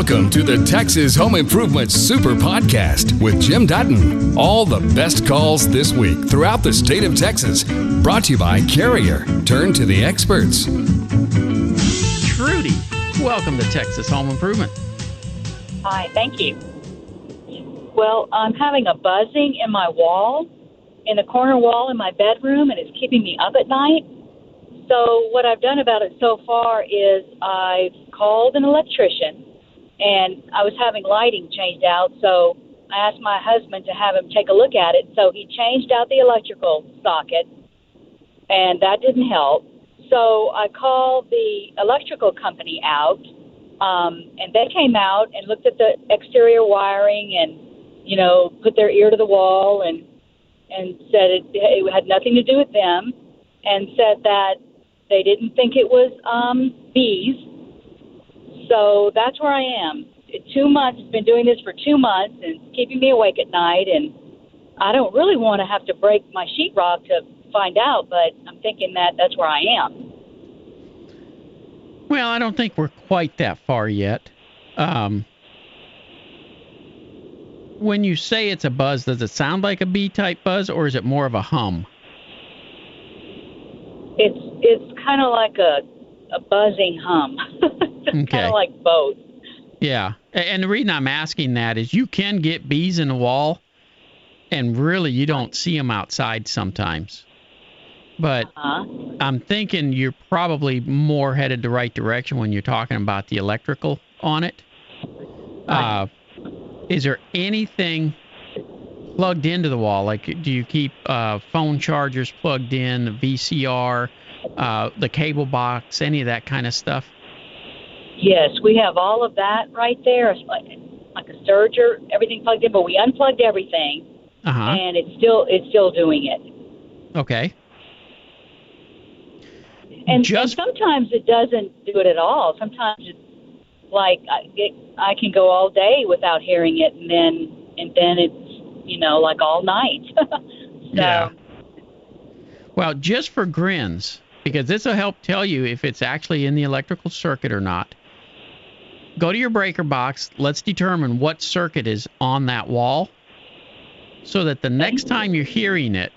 Welcome to the Texas Home Improvement Super Podcast with Jim Dutton. All the best calls this week throughout the state of Texas. Brought to you by Carrier. Turn to the experts. Trudy, welcome to Texas Home Improvement. Hi, thank you. Well, I'm having a buzzing in my wall, in the corner wall in my bedroom, and it's keeping me up at night. So, what I've done about it so far is I've called an electrician, and I was having lighting changed out, so I asked my husband to have him take a look at it. So, he changed out the electrical socket, and that didn't help. So, I called the electrical company out, um, and they came out and looked at the exterior wiring and you know, put their ear to the wall and and said it, it had nothing to do with them, and said that they didn't think it was um, bees. So that's where I am. Two months. Been doing this for two months and it's keeping me awake at night. And I don't really want to have to break my sheetrock to find out, but I'm thinking that that's where I am. Well, I don't think we're quite that far yet. Um, when you say it's a buzz, does it sound like a bee type buzz, or is it more of a hum? It's it's kind of like a a buzzing hum. Okay. kind of like both. Yeah, and the reason I'm asking that is you can get bees in the wall, and really you don't see them outside sometimes. But Huh? I'm thinking you're probably more headed the right direction when you're talking about the electrical on it. Uh, is there anything plugged into the wall? Like, do you keep uh, phone chargers plugged in, the VCR, uh, the cable box, any of that kind of stuff? Yes, we have all of that right there. It's like like a serger, everything plugged in, but we unplugged everything, Uh huh. and it's still it's still doing it. Okay. And, Just- and sometimes it doesn't do it at all. Sometimes it's like I get, I can go all day without hearing it, and then and then it's you know like all night. so, Yeah. Well, just for grins, because this will help tell you if it's actually in the electrical circuit or not. Go to your breaker box. Let's determine what circuit is on that wall so that the next time you're hearing it,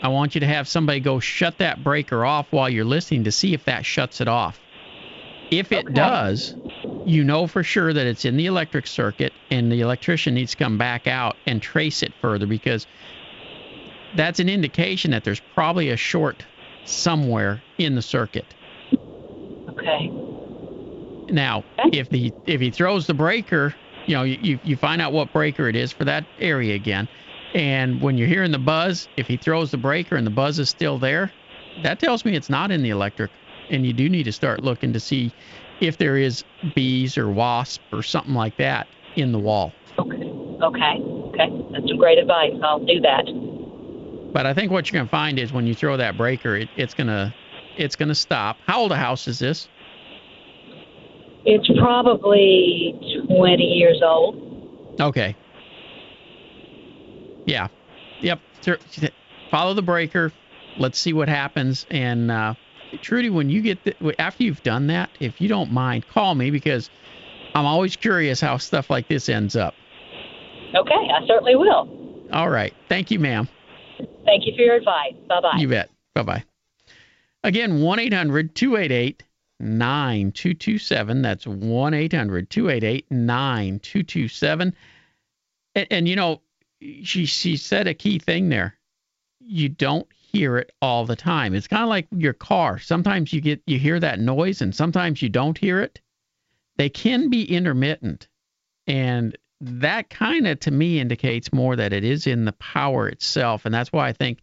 I want you to have somebody go shut that breaker off while you're listening to see if that shuts it off. If it Okay. does, you know for sure that it's in the electric circuit and the electrician needs to come back out and trace it further because that's an indication that there's probably a short somewhere in the circuit. okay. Now, if the if he throws the breaker, you know, you you find out what breaker it is for that area again. And when you're hearing the buzz, if he throws the breaker and the buzz is still there, that tells me it's not in the electric. And you do need to start looking to see if there is bees or wasp or something like that in the wall. Okay. Okay. Okay. That's some great advice. I'll do that. But I think what you're gonna find is when you throw that breaker, it, it's gonna it's gonna stop. How old a house is this? It's probably 20 years old. Okay. Yeah. Yep. Follow the breaker. Let's see what happens. And uh, Trudy, when you get the, after you've done that, if you don't mind, call me because I'm always curious how stuff like this ends up. Okay. I certainly will. All right. Thank you, ma'am. Thank you for your advice. Bye bye. You bet. Bye bye. Again, 1 800 288 9227. That's 1 800 288 9227. And, you know, she, she said a key thing there. You don't hear it all the time. It's kind of like your car. Sometimes you get you hear that noise and sometimes you don't hear it. They can be intermittent. And that kind of to me indicates more that it is in the power itself and that's why I think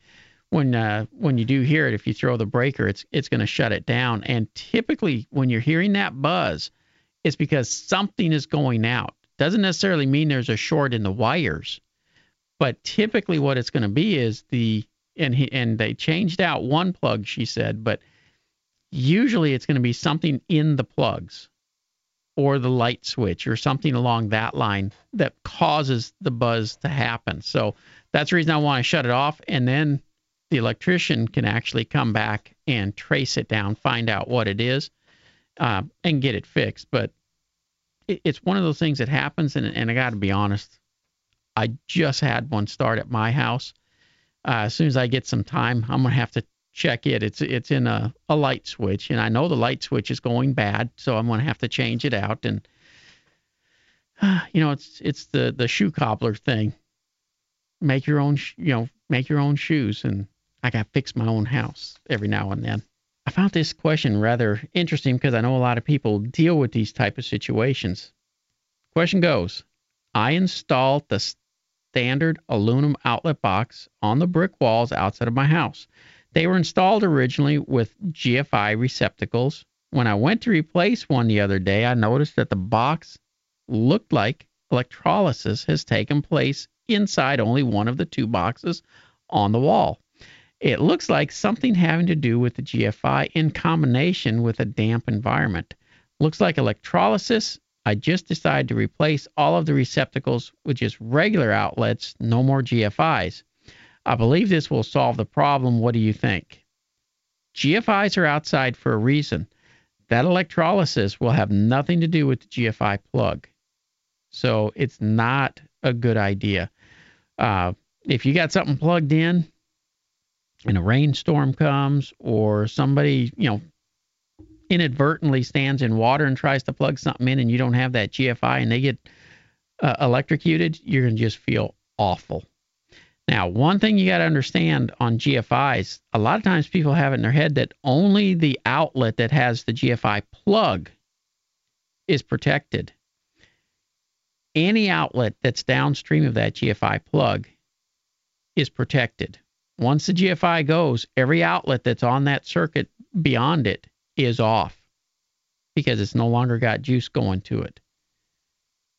when uh, when you do hear it, if you throw the breaker, it's it's going to shut it down. And typically, when you're hearing that buzz, it's because something is going out. Doesn't necessarily mean there's a short in the wires, but typically what it's going to be is the and he and they changed out one plug, she said, but usually it's going to be something in the plugs or the light switch or something along that line that causes the buzz to happen. So that's the reason I want to shut it off and then the electrician can actually come back and trace it down, find out what it is, uh, and get it fixed. But it, it's one of those things that happens, and and I got to be honest, I just had one start at my house. Uh, as soon as I get some time, I'm gonna have to check it. It's it's in a, a light switch, and I know the light switch is going bad, so I'm gonna have to change it out. And uh, you know, it's it's the the shoe cobbler thing. Make your own, you know, make your own shoes, and I got to fix my own house every now and then. I found this question rather interesting because I know a lot of people deal with these type of situations. Question goes: I installed the standard aluminum outlet box on the brick walls outside of my house. They were installed originally with GFI receptacles. When I went to replace one the other day, I noticed that the box looked like electrolysis has taken place inside only one of the two boxes on the wall. It looks like something having to do with the GFI in combination with a damp environment. Looks like electrolysis. I just decided to replace all of the receptacles with just regular outlets, no more GFIs. I believe this will solve the problem. What do you think? GFIs are outside for a reason. That electrolysis will have nothing to do with the GFI plug. So it's not a good idea. Uh, if you got something plugged in and a rainstorm comes or somebody, you know, inadvertently stands in water and tries to plug something in and you don't have that GFI and they get uh, electrocuted, you're going to just feel awful. Now, one thing you got to understand on GFIs, a lot of times people have it in their head that only the outlet that has the GFI plug is protected. Any outlet that's downstream of that GFI plug is protected. Once the GFI goes, every outlet that's on that circuit beyond it is off because it's no longer got juice going to it.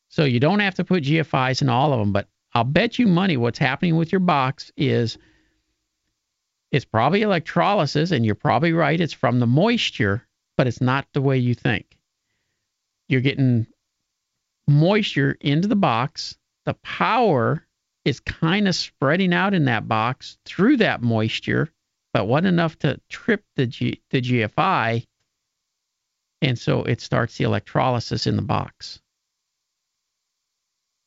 So you don't have to put GFIs in all of them, but I'll bet you money what's happening with your box is it's probably electrolysis, and you're probably right. It's from the moisture, but it's not the way you think. You're getting moisture into the box. The power is kind of spreading out in that box through that moisture, but wasn't enough to trip the, G, the GFI. And so it starts the electrolysis in the box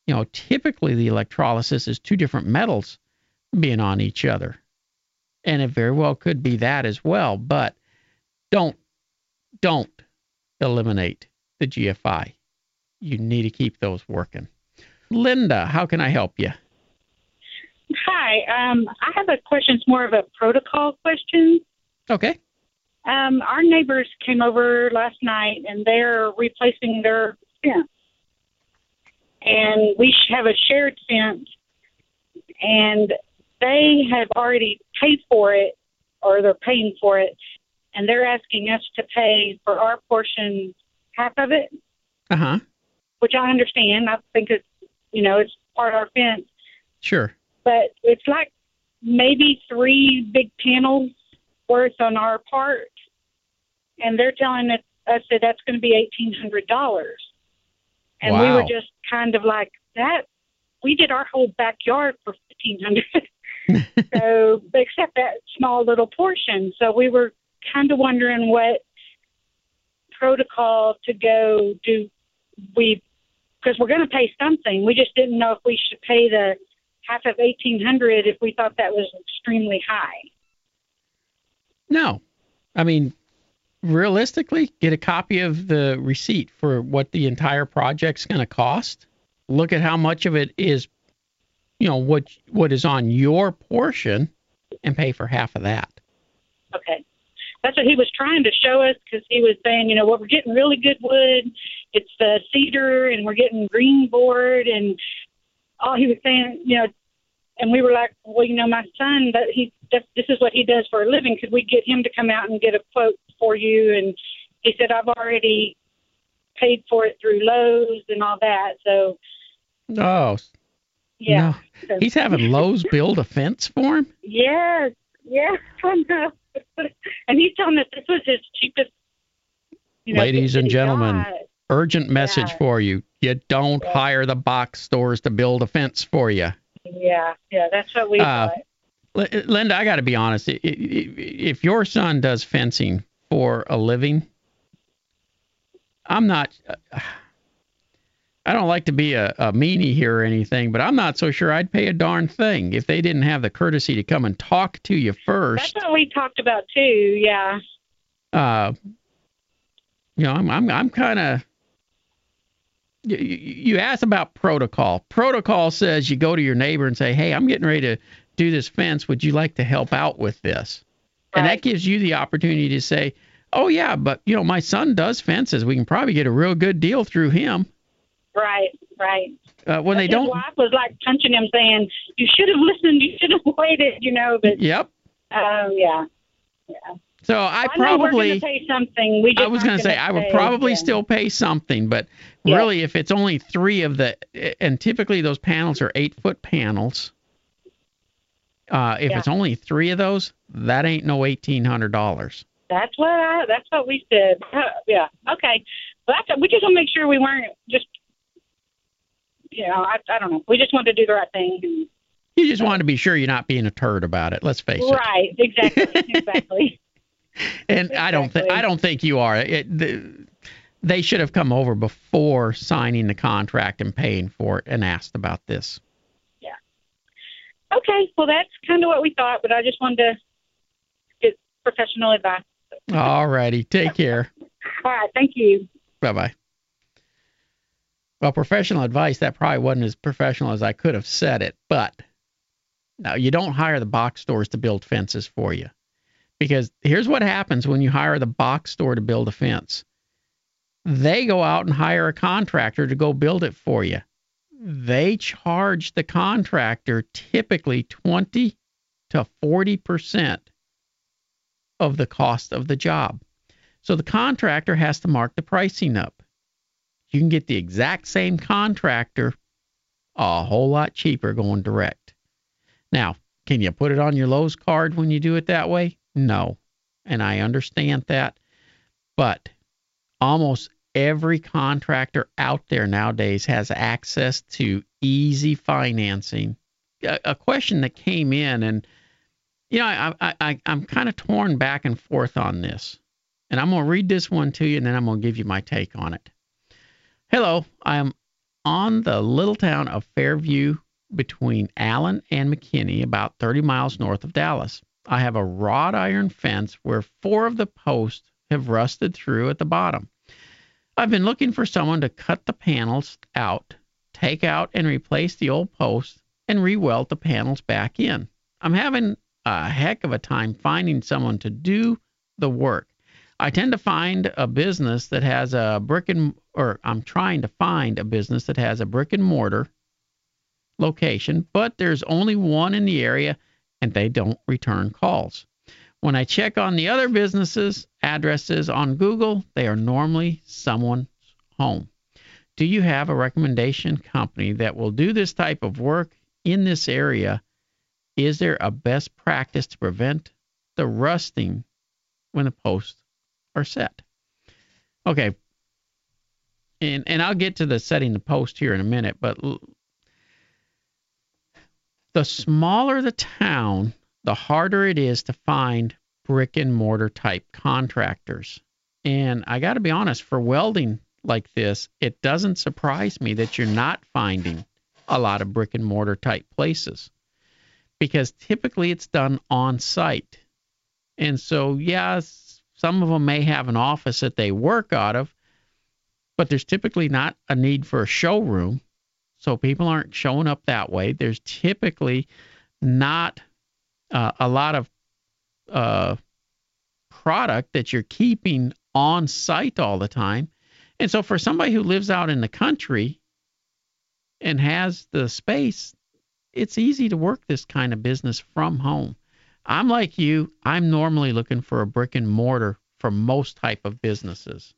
you know, typically the electrolysis is two different metals being on each other. And it very well could be that as well, but don't don't eliminate the GFI. You need to keep those working. Linda, how can I help you? Hi, um, I have a question. It's more of a protocol question. Okay. Um, our neighbors came over last night and they're replacing their fence and we have a shared fence, and they have already paid for it, or they're paying for it, and they're asking us to pay for our portion, half of it. Uh huh. Which I understand. I think it's, you know, it's part of our fence. Sure. But it's like maybe three big panels worth on our part, and they're telling us, that that's going to be eighteen hundred dollars. And wow. we were just kind of like that. We did our whole backyard for fifteen hundred. so except that small little portion. So we were kind of wondering what protocol to go do we because we're going to pay something. We just didn't know if we should pay the half of eighteen hundred if we thought that was extremely high. No, I mean realistically, get a copy of the receipt for what the entire project's going to cost. Look at how much of it is, you know, what what is on your portion, and pay for half of that. Okay, that's what he was trying to show us because he was saying, you know, well, we're getting really good wood. It's the cedar, and we're getting green board, and all he was saying, you know, and we were like, well, you know, my son, that he this is what he does for a living. Could we get him to come out and get a quote for you? And he said, I've already paid for it through Lowe's and all that. So, oh, yeah, no. he's having Lowe's build a fence for him. Yes, yes, I know. and he's telling us this was his cheapest. You know, Ladies and gentlemen. Urgent message Yeah. for you: you don't Yeah. hire the box stores to build a fence for you. Yeah, yeah, that's what we Uh, thought. Linda, I got to be honest. If your son does fencing for a living, I'm not. I don't like to be a, a meanie here or anything, but I'm not so sure I'd pay a darn thing if they didn't have the courtesy to come and talk to you first. That's what we talked about too. Yeah. Uh, you know, I'm I'm I'm kind of. You, you asked about protocol. Protocol says you go to your neighbor and say, "Hey, I'm getting ready to do this fence. Would you like to help out with this?" And that gives you the opportunity to say, "Oh yeah, but you know, my son does fences. We can probably get a real good deal through him." Right. Right. Uh, when they His don't, wife was like punching him, saying, "You should have listened. You should have waited." You know, but yep. um, yeah, yeah. So I I probably. pay something. We just I was going to say I would probably still pay something, but Yeah. really, if it's only three of the, and typically those panels are eight foot panels. Uh, if Yeah. it's only three of those, that ain't no eighteen hundred dollars. That's what I. That's what we said. Uh, yeah. Okay. But that's, we just want to make sure we weren't just. You know, I, I don't know. We just wanted to do the right thing. You just want to be sure you're not being a turd about it. Let's face it. Right. Exactly. exactly. And I don't think I don't think you are. It, the, they should have come over before signing the contract and paying for it and asked about this. Yeah. Okay. Well, that's kind of what we thought, but I just wanted to get professional advice. All righty, take care. All right. Thank you. Bye bye. Well, professional advice, that probably wasn't as professional as I could have said it, but now you don't hire the box stores to build fences for you. Because here's what happens when you hire the box store to build a fence they go out and hire a contractor to go build it for you. They charge the contractor typically 20 to 40% of the cost of the job. So the contractor has to mark the pricing up. You can get the exact same contractor a whole lot cheaper going direct. Now, can you put it on your Lowe's card when you do it that way? No. And I understand that. But almost every contractor out there nowadays has access to easy financing. A, a question that came in, and you know, I, I, I I'm kind of torn back and forth on this. And I'm going to read this one to you, and then I'm going to give you my take on it. Hello, I am on the little town of Fairview between Allen and McKinney, about 30 miles north of Dallas. I have a wrought iron fence where four of the posts have rusted through at the bottom. I've been looking for someone to cut the panels out, take out and replace the old posts, and re-weld the panels back in. I'm having a heck of a time finding someone to do the work. I tend to find a business that has a brick and or I'm trying to find a business that has a brick and mortar location, but there's only one in the area and they don't return calls. When I check on the other businesses' addresses on Google, they are normally someone's home. Do you have a recommendation company that will do this type of work in this area? Is there a best practice to prevent the rusting when the posts are set? Okay. And and I'll get to the setting the post here in a minute, but the smaller the town, the harder it is to find brick and mortar type contractors. And I got to be honest, for welding like this, it doesn't surprise me that you're not finding a lot of brick and mortar type places because typically it's done on site. And so, yes, some of them may have an office that they work out of, but there's typically not a need for a showroom. So people aren't showing up that way. There's typically not uh, a lot of uh, product that you're keeping on site all the time. And so for somebody who lives out in the country and has the space, it's easy to work this kind of business from home. I'm like you, I'm normally looking for a brick and mortar for most type of businesses.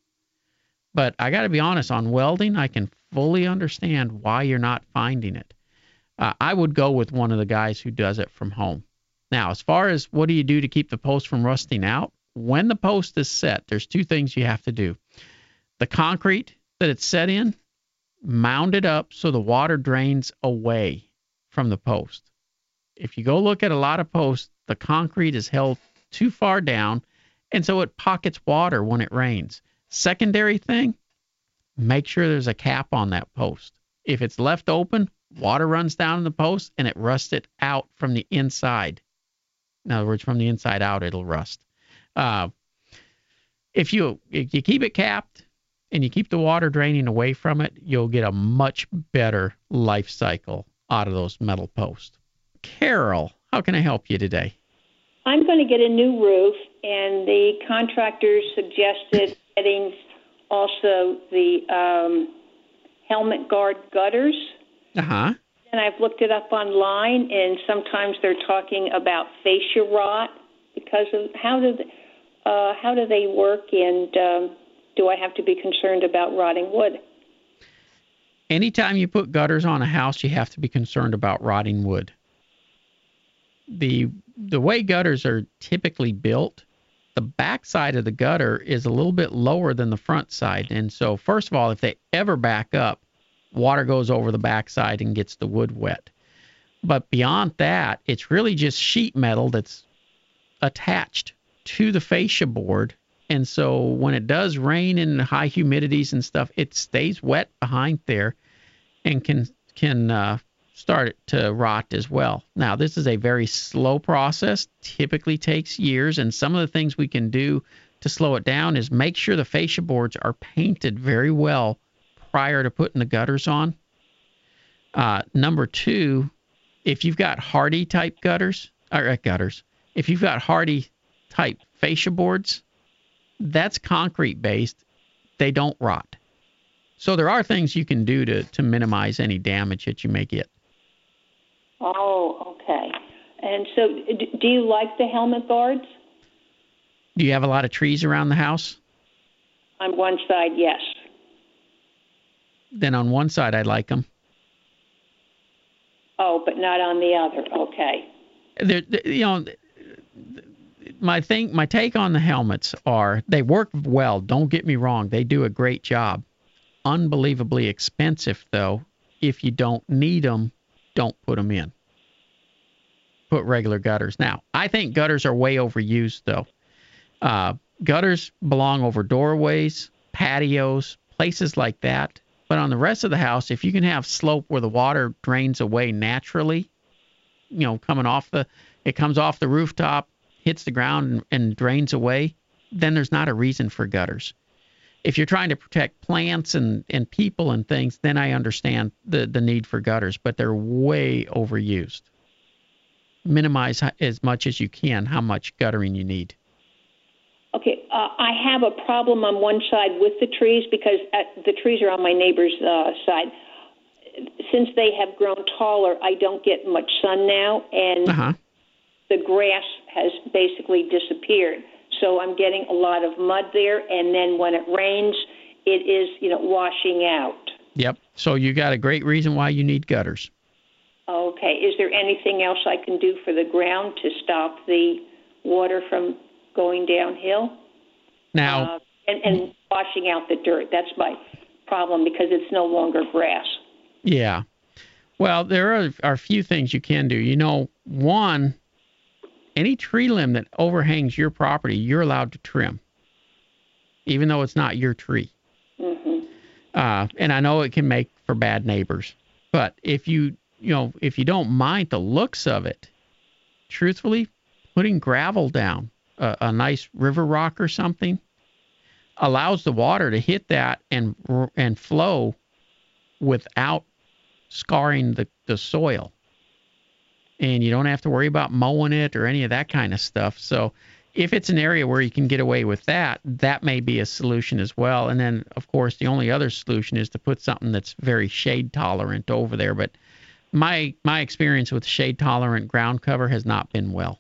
But I got to be honest, on welding, I can fully understand why you're not finding it. Uh, I would go with one of the guys who does it from home. Now, as far as what do you do to keep the post from rusting out? When the post is set, there's two things you have to do. The concrete that it's set in, mound it up so the water drains away from the post. If you go look at a lot of posts, the concrete is held too far down, and so it pockets water when it rains. Secondary thing, make sure there's a cap on that post. If it's left open, water runs down in the post and it rusts it out from the inside. In other words, from the inside out, it'll rust. Uh, if you if you keep it capped and you keep the water draining away from it, you'll get a much better life cycle out of those metal posts. Carol, how can I help you today? I'm going to get a new roof, and the contractor suggested getting also the um, helmet guard gutters. Uh huh. And I've looked it up online, and sometimes they're talking about fascia rot because of how do they, uh, how do they work, and um, do I have to be concerned about rotting wood? Anytime you put gutters on a house, you have to be concerned about rotting wood. The the way gutters are typically built, the back side of the gutter is a little bit lower than the front side. And so first of all, if they ever back up, water goes over the backside and gets the wood wet. But beyond that, it's really just sheet metal that's attached to the fascia board. And so when it does rain and high humidities and stuff, it stays wet behind there and can can uh, start to rot as well. Now, this is a very slow process, typically takes years, and some of the things we can do to slow it down is make sure the fascia boards are painted very well prior to putting the gutters on. Uh, number two, if you've got Hardie type gutters, or uh, gutters, if you've got Hardie type fascia boards, that's concrete based. They don't rot. So there are things you can do to, to minimize any damage that you may get. Oh, okay. And so, do you like the helmet guards? Do you have a lot of trees around the house? On one side, yes. Then on one side, I like them. Oh, but not on the other. Okay. They're, you know, my thing, my take on the helmets are they work well. Don't get me wrong; they do a great job. Unbelievably expensive, though. If you don't need them, don't put them in. Put regular gutters. Now, I think gutters are way overused, though. Uh, gutters belong over doorways, patios, places like that. But on the rest of the house, if you can have slope where the water drains away naturally, you know, coming off the, it comes off the rooftop, hits the ground, and, and drains away, then there's not a reason for gutters. If you're trying to protect plants and, and people and things, then I understand the, the need for gutters, but they're way overused. Minimize as much as you can how much guttering you need. Okay, uh, I have a problem on one side with the trees because uh, the trees are on my neighbor's uh, side. Since they have grown taller, I don't get much sun now, and uh-huh. the grass has basically disappeared. So I'm getting a lot of mud there, and then when it rains, it is you know washing out. Yep. So you got a great reason why you need gutters. Okay. Is there anything else I can do for the ground to stop the water from going downhill. Now, uh, and, and washing out the dirt. That's my problem because it's no longer grass. Yeah. Well, there are, are a few things you can do. You know, one, any tree limb that overhangs your property, you're allowed to trim, even though it's not your tree. Mm-hmm. Uh, and I know it can make for bad neighbors, but if you, you know, if you don't mind the looks of it, truthfully, putting gravel down a, a nice river rock or something allows the water to hit that and and flow without scarring the, the soil. And you don't have to worry about mowing it or any of that kind of stuff. So if it's an area where you can get away with that, that may be a solution as well. And then, of course, the only other solution is to put something that's very shade tolerant over there. But my my experience with shade tolerant ground cover has not been well.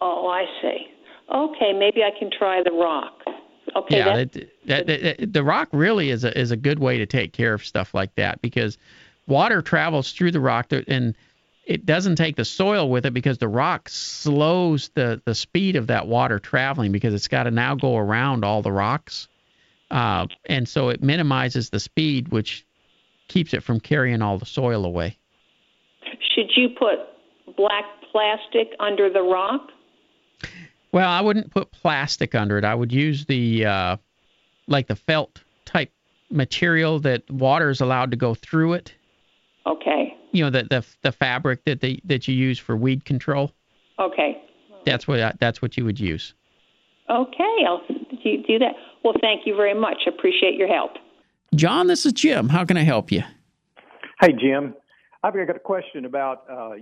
Oh, I see. Okay, maybe I can try the rock. Okay. Yeah, that, that, that, the rock really is a is a good way to take care of stuff like that because water travels through the rock and it doesn't take the soil with it because the rock slows the the speed of that water traveling because it's got to now go around all the rocks, uh, and so it minimizes the speed, which keeps it from carrying all the soil away. Should you put black plastic under the rock? Well, I wouldn't put plastic under it. I would use the uh, like the felt type material that water is allowed to go through it. Okay. You know, the the, the fabric that they that you use for weed control. Okay. That's what I- that's what you would use. Okay. I'll do, do that. Well, thank you very much. Appreciate your help. John, this is Jim. How can I help you? Hey, Jim. I've got a question about uh, uh,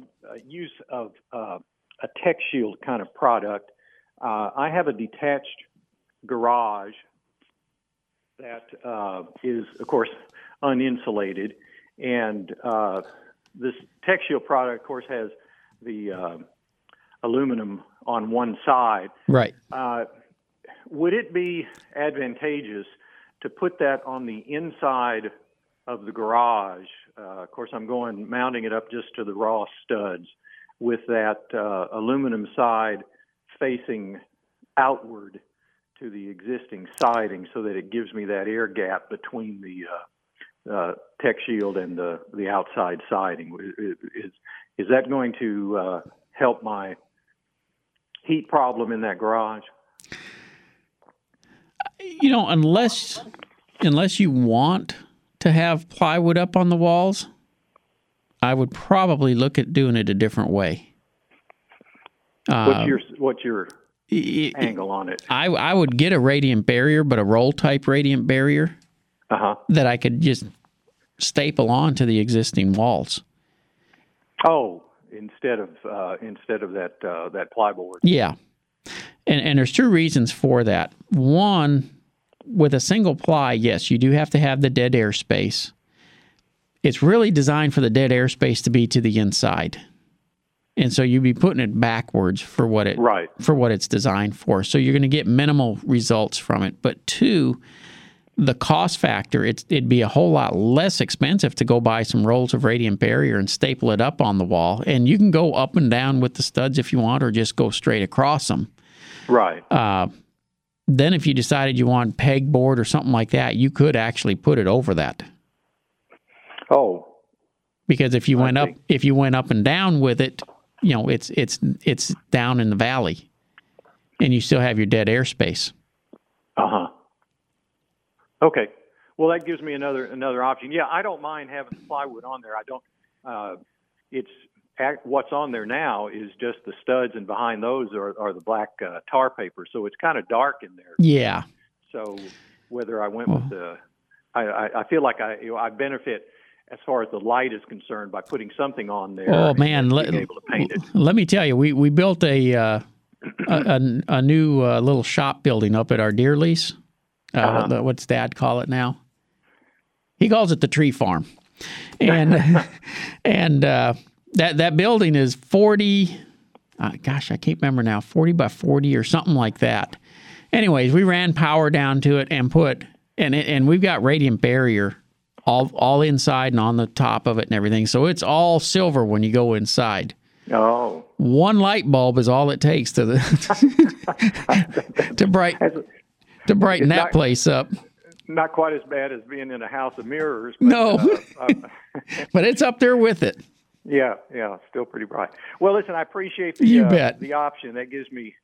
use of uh, a Tech Shield kind of product. Uh, I have a detached garage that uh, is, of course, uninsulated, and uh, this Tech Shield product, of course, has the uh, aluminum on one side. Right. Uh, would it be advantageous to put that on the inside of the garage? Uh, of course, I'm going mounting it up just to the raw studs with that uh, aluminum side facing outward to the existing siding so that it gives me that air gap between the uh, uh, tech shield and the, the outside siding. Is, is that going to uh, help my heat problem in that garage? You know, unless unless you want to have plywood up on the walls, I would probably look at doing it a different way. What's your what's your I- angle on it? I I would get a radiant barrier, but a roll type radiant barrier Uh huh. that I could just staple onto the existing walls. Oh, instead of uh, instead of that uh, that plyboard. Yeah. And and there's two reasons for that. One, with a single ply, yes, you do have to have the dead air space. It's really designed for the dead air space to be to the inside. And so you'd be putting it backwards for what it Right. for what it's designed for. So you're going to get minimal results from it. But two, the cost factor, it's, it'd be a whole lot less expensive to go buy some rolls of radiant barrier and staple it up on the wall. And you can go up and down with the studs if you want, or just go straight across them. Right. Uh, then, if you decided you want pegboard or something like that, you could actually put it over that. oh, Because if you I went up, if you went up and down with it, you know, it's it's it's down in the valley, and you still have your dead airspace. uh huh. Okay. Well, that gives me another another option. Yeah, I don't mind having the plywood on there. I don't. Uh, it's what's on there now is just the studs, and behind those are, are the black uh, tar paper. So it's kind of dark in there. Yeah, So whether I went with the, I, I, I feel like I you know, I benefit as far as the light is concerned by putting something on there. Oh man, let, being able to paint it. let me tell you, we we built a uh, a, a, a new uh, little shop building up at our deer lease. Uh, Uh-huh. the- what's Dad call it now? He calls it the tree farm, and and uh, that that building is forty. Uh, gosh, I can't remember now. Forty by forty or something like that. Anyways, we ran power down to it and put and it, and we've got radiant barrier all all inside and on the top of it and everything. So it's all silver when you go inside. Oh, One light bulb is all it takes to the to bright to brighten that not- place up. not quite as bad as being in a house of mirrors. But, No. uh, uh, But it's up there with it. Yeah, yeah, still pretty bright. Well, listen, I appreciate the You uh, bet. the option. That gives me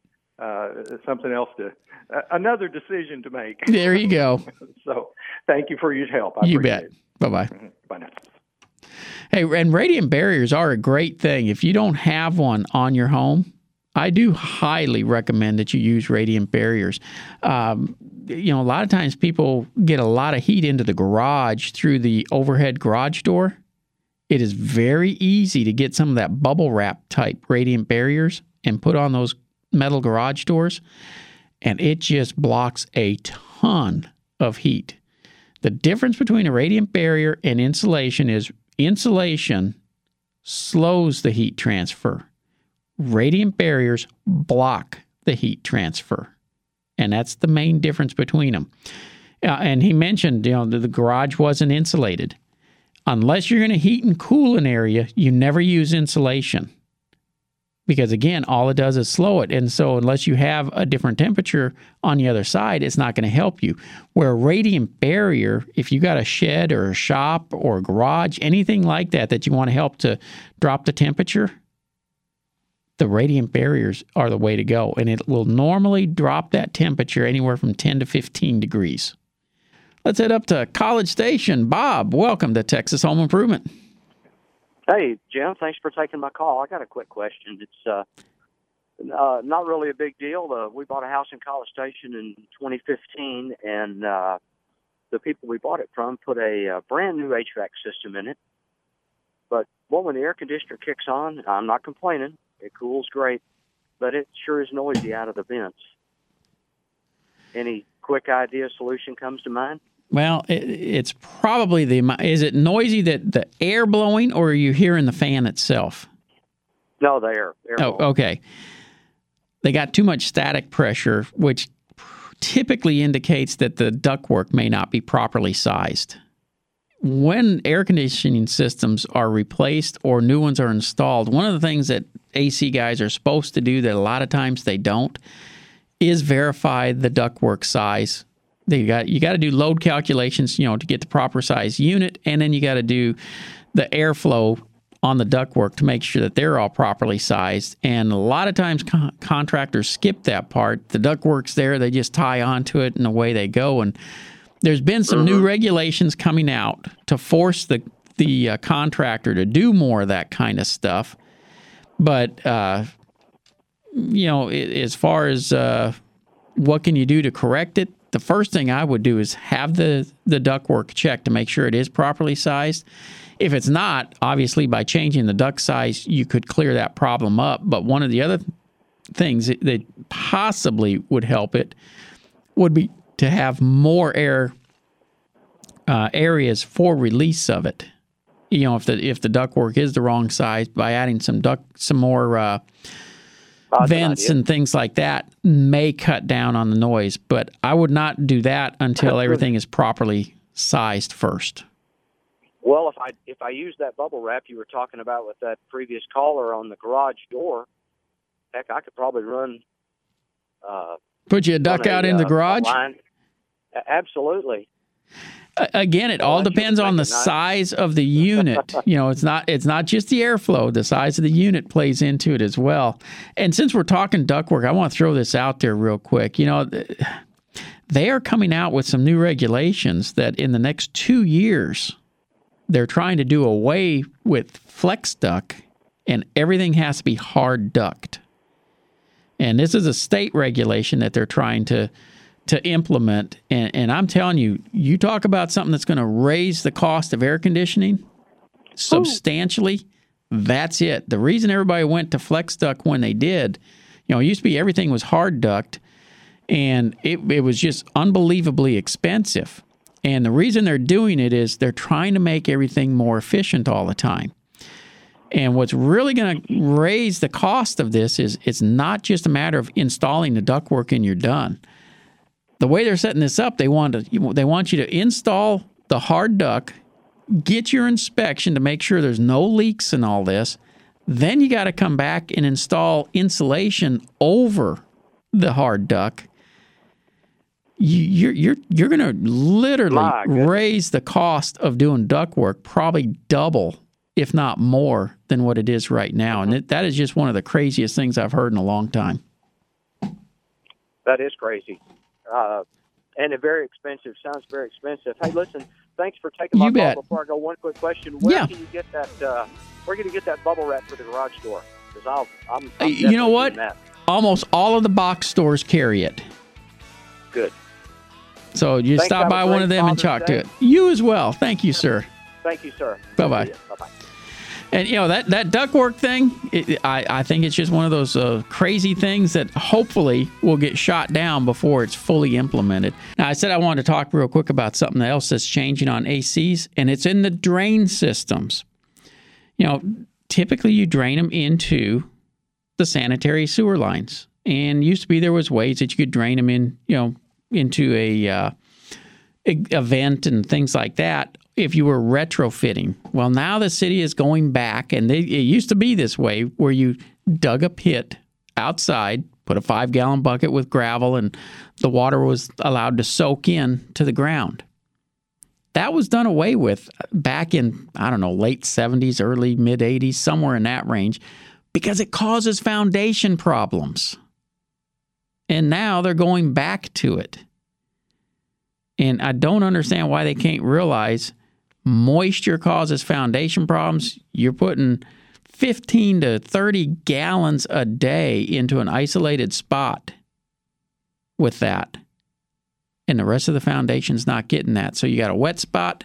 uh, something else to uh, another decision to make. There you go. So, thank you for your help. I You bet. Bye bye. Bye now. Hey, and radiant barriers are a great thing. If you don't have one on your home, I do highly recommend that you use radiant barriers. Um, you know, a lot of times people get a lot of heat into the garage through the overhead garage door. It is very easy to get some of that bubble wrap type radiant barriers and put on those metal garage doors, and it just blocks a ton of heat. The difference between a radiant barrier and insulation is insulation slows the heat transfer. Radiant barriers block the heat transfer. And that's the main difference between them. Uh, and he mentioned, you know, the garage wasn't insulated. Unless you're going to heat and cool an area, you never use insulation. Because again, all it does is slow it. And so, unless you have a different temperature on the other side, it's not going to help you. Where a radiant barrier, if you got a shed or a shop or a garage, anything like that, that you want to help to drop the temperature, the radiant barriers are the way to go. And it will normally drop that temperature anywhere from 10 to 15 degrees. Let's head up to College Station. Bob, welcome to Texas Home Improvement. Hey, Jim, thanks for taking my call. I got a quick question. It's uh, uh, not really a big deal. Uh, we bought a house in College Station in 2015, and uh, the people we bought it from put a uh, brand new HVAC system in it. But well, when the air conditioner kicks on, I'm not complaining. It cools great, but it sure is noisy out of the vents. Any quick idea solution comes to mind? Well, it, it's probably the. Is it noisy that the air blowing, or are you hearing the fan itself? No, the air. air oh, blowing. okay. They got too much static pressure, which typically indicates that the ductwork may not be properly sized. When air conditioning systems are replaced or new ones are installed, one of the things that AC guys are supposed to do that a lot of times they don't is verify the ductwork size you got you got to do load calculations, you know, to get the proper size unit, and then you got to do the airflow on the ductwork to make sure that they're all properly sized. And a lot of times con- contractors skip that part. The ductwork's there, they just tie onto it, and away they go. And there's been some new mm-hmm. regulations coming out to force the the uh, contractor to do more of that kind of stuff. But uh, you know, as far as uh, what can you do to correct it, the first thing I would do is have the the ductwork checked to make sure it is properly sized. If it's not, obviously by changing the duct size, you could clear that problem up. But one of the other things that possibly would help it would be to have more air uh, areas for release of it. You know, if the if the ductwork is the wrong size, by adding some duct some more uh, vents and things like that may cut down on the noise, but I would not do that until everything is properly sized first. Well, if I if I use that bubble wrap you were talking about with that previous caller on the garage door, heck, I could probably run. Uh, Put you a duct out a, in the uh, garage. Absolutely again it all depends on the size of the unit. You know it's not it's not just the airflow the size of the unit plays into it as well. And since we're talking ductwork i want to throw this out there real quick. You know they are coming out with some new regulations that in the next two years they're trying to do away with flex duct and everything has to be hard duct. And this is a state regulation that they're trying to to implement. And, and I'm telling you, you talk about something that's going to raise the cost of air conditioning substantially. Ooh. That's it. The reason everybody went to flex duct when they did, you know, it used to be everything was hard duct and it, it was just unbelievably expensive. And the reason they're doing it is they're trying to make everything more efficient all the time. And what's really going to raise the cost of this is it's not just a matter of installing the ductwork and you're done the way they're setting this up, they want to they want you to install the hard duct, get your inspection to make sure there's no leaks and all this. Then you got to come back and install insulation over the hard duct. You, are you're you're going to literally raise the cost of doing duct work probably double, if not more, than what it is right now, mm-hmm. and it, that is just one of the craziest things I've heard in a long time. That is crazy uh, and a very expensive. Sounds very expensive. Hey, listen, thanks for taking my you call. Bet. Before I go, one quick question: Where yeah. can you get that? Uh, where can you get that bubble wrap for the garage door? Because I'll, I'm, I'm you know what? Almost all of the box stores carry it. Good. So you Thanks, stop by one of them and talk to it. You as well. Thank you, sir. Thank you, sir. Bye bye. Bye bye. And you know that that ductwork thing, it, I I think it's just one of those uh, crazy things that hopefully will get shot down before it's fully implemented. Now I said I wanted to talk real quick about something else that's changing on ACs, and it's in the drain systems. You know, typically you drain them into the sanitary sewer lines, and used to be there was ways that you could drain them in, you know, into a uh, a vent and things like that if you were retrofitting. Well, now the city is going back, and they, it used to be this way where you dug a pit outside, put a five gallon bucket with gravel, and the water was allowed to soak in to the ground. That was done away with back in, I don't know, late 70s, early mid 80s, somewhere in that range, because it causes foundation problems. And now they're going back to it. And I don't understand why they can't realize moisture causes foundation problems. You're putting 15 to 30 gallons a day into an isolated spot with that. And the rest of the foundation's not getting that. So you got a wet spot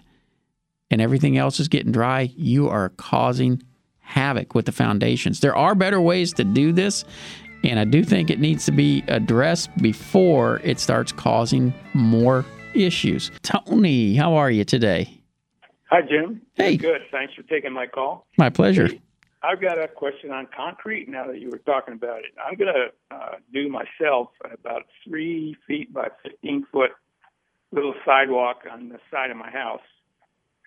and everything else is getting dry. You are causing havoc with the foundations. There are better ways to do this, and I do think it needs to be addressed before it starts causing more issues. Tony, how are you today? Hi, Jim. Hey. Good. Thanks for taking my call. My pleasure. I've got a question on concrete now that you were talking about it. I'm going to uh, do myself about three feet by 15 foot little sidewalk on the side of my house.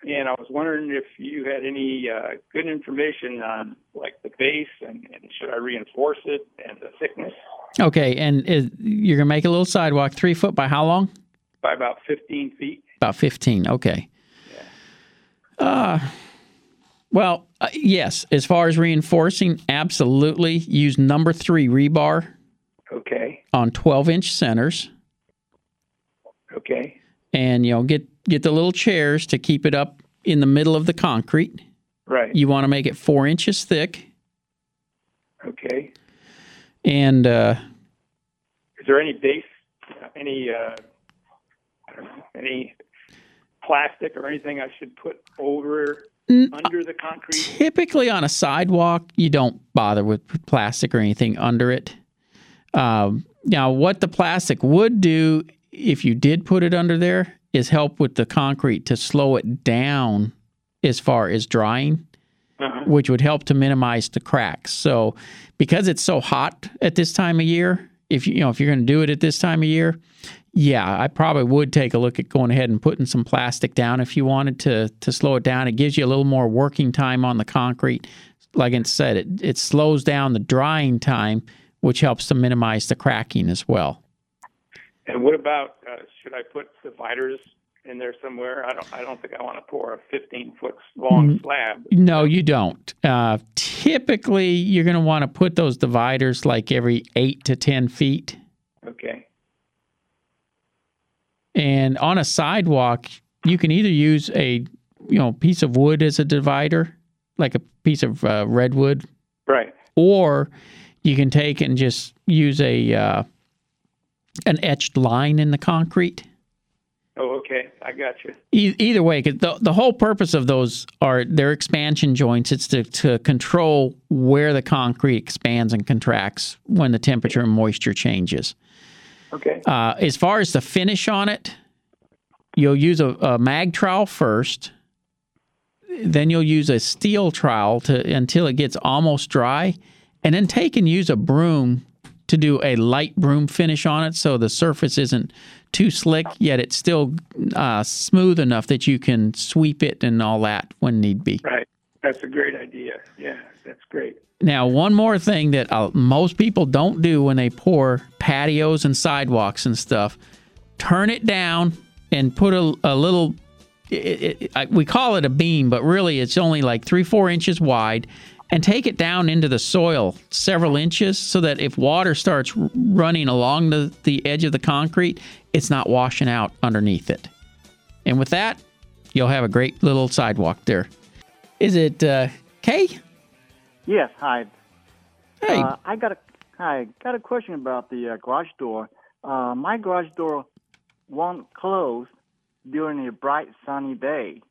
And I was wondering if you had any uh, good information on like the base and, and should I reinforce it and the thickness Okay, and is, you're going to make a little sidewalk three foot by how long? by about 15 feet. About 15. Okay. Uh, well, uh, yes. As far as reinforcing, absolutely use number three rebar Okay. on 12 inch centers, Okay. and you know get get the little chairs to keep it up in the middle of the concrete. Right. You want to make it four inches thick, Okay. and uh, Is there any base, any, uh, I don't know, any plastic or anything I should put over under the concrete? typically on a sidewalk, you don't bother with plastic or anything under it. Um, now, what the plastic would do if you did put it under there is help with the concrete to slow it down as far as drying, Uh-huh. which would help to minimize the cracks. So, because it's so hot at this time of year, if you, you know if you're going to do it at this time of year, yeah, I probably would take a look at going ahead and putting some plastic down if you wanted to to slow it down. It gives you a little more working time on the concrete. Like I said, it it slows down the drying time, which helps to minimize the cracking as well. And what about, uh, should I put dividers in there somewhere? I don't, I don't think I want to pour a 15 foot long slab. No, you don't. Uh, typically, you're going to want to put those dividers like every eight to ten feet. Okay. And on a sidewalk, you can either use a you know piece of wood as a divider, like a piece of uh, redwood, Right. or you can take and just use a uh, an etched line in the concrete. Oh, okay. I got you. E- either way, the the whole purpose of those are they're expansion joints. It's to to control where the concrete expands and contracts when the temperature and moisture changes. Okay. Uh, as far as the finish on it, you'll use a, a mag trowel first. Then you'll use a steel trowel to until it gets almost dry, and then take and use a broom to do a light broom finish on it, so the surface isn't too slick, yet it's still uh, smooth enough that you can sweep it and all that when need be. Right. That's a great idea. Yeah, that's great. Now, one more thing that uh, most people don't do when they pour patios and sidewalks and stuff turn it down and put a, a little, it, it, I- we call it a beam, but really it's only like three, four inches wide, and take it down into the soil several inches so that if water starts running along the, the edge of the concrete, it's not washing out underneath it. And with that, you'll have a great little sidewalk there. Is it uh, Kay? Yes, hi. Hey, Uh, I got a hi. Got a question about the uh, garage door. Uh, my garage door won't close during a bright sunny day.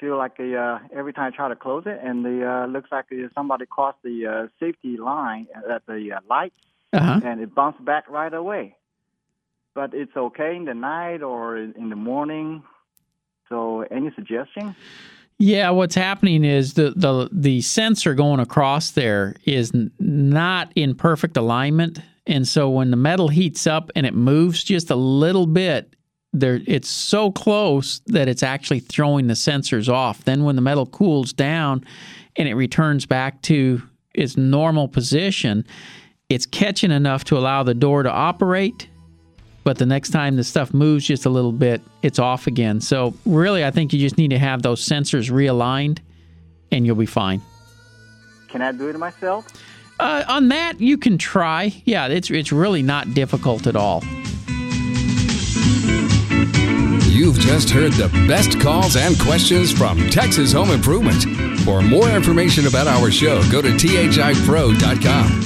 Feel like a, uh, every time I try to close it, and the uh, looks like uh, somebody crossed the uh, safety line at the uh, light, uh-huh. and it bounced back right away. But it's okay in the night or in the morning. So, any suggestion? Yeah, what's happening is the the the sensor going across there is not in perfect alignment, and so when the metal heats up and it moves just a little bit, there it's so close that it's actually throwing the sensors off. Then when the metal cools down and it returns back to its normal position, it's catching enough to allow the door to operate but the next time the stuff moves just a little bit, it's off again. So really, I think you just need to have those sensors realigned, and you'll be fine. Can I do it myself? Uh, on that, you can try. Yeah, it's it's really not difficult at all. You've just heard the best calls and questions from Texas Home Improvement. For more information about our show, go to thipro.com.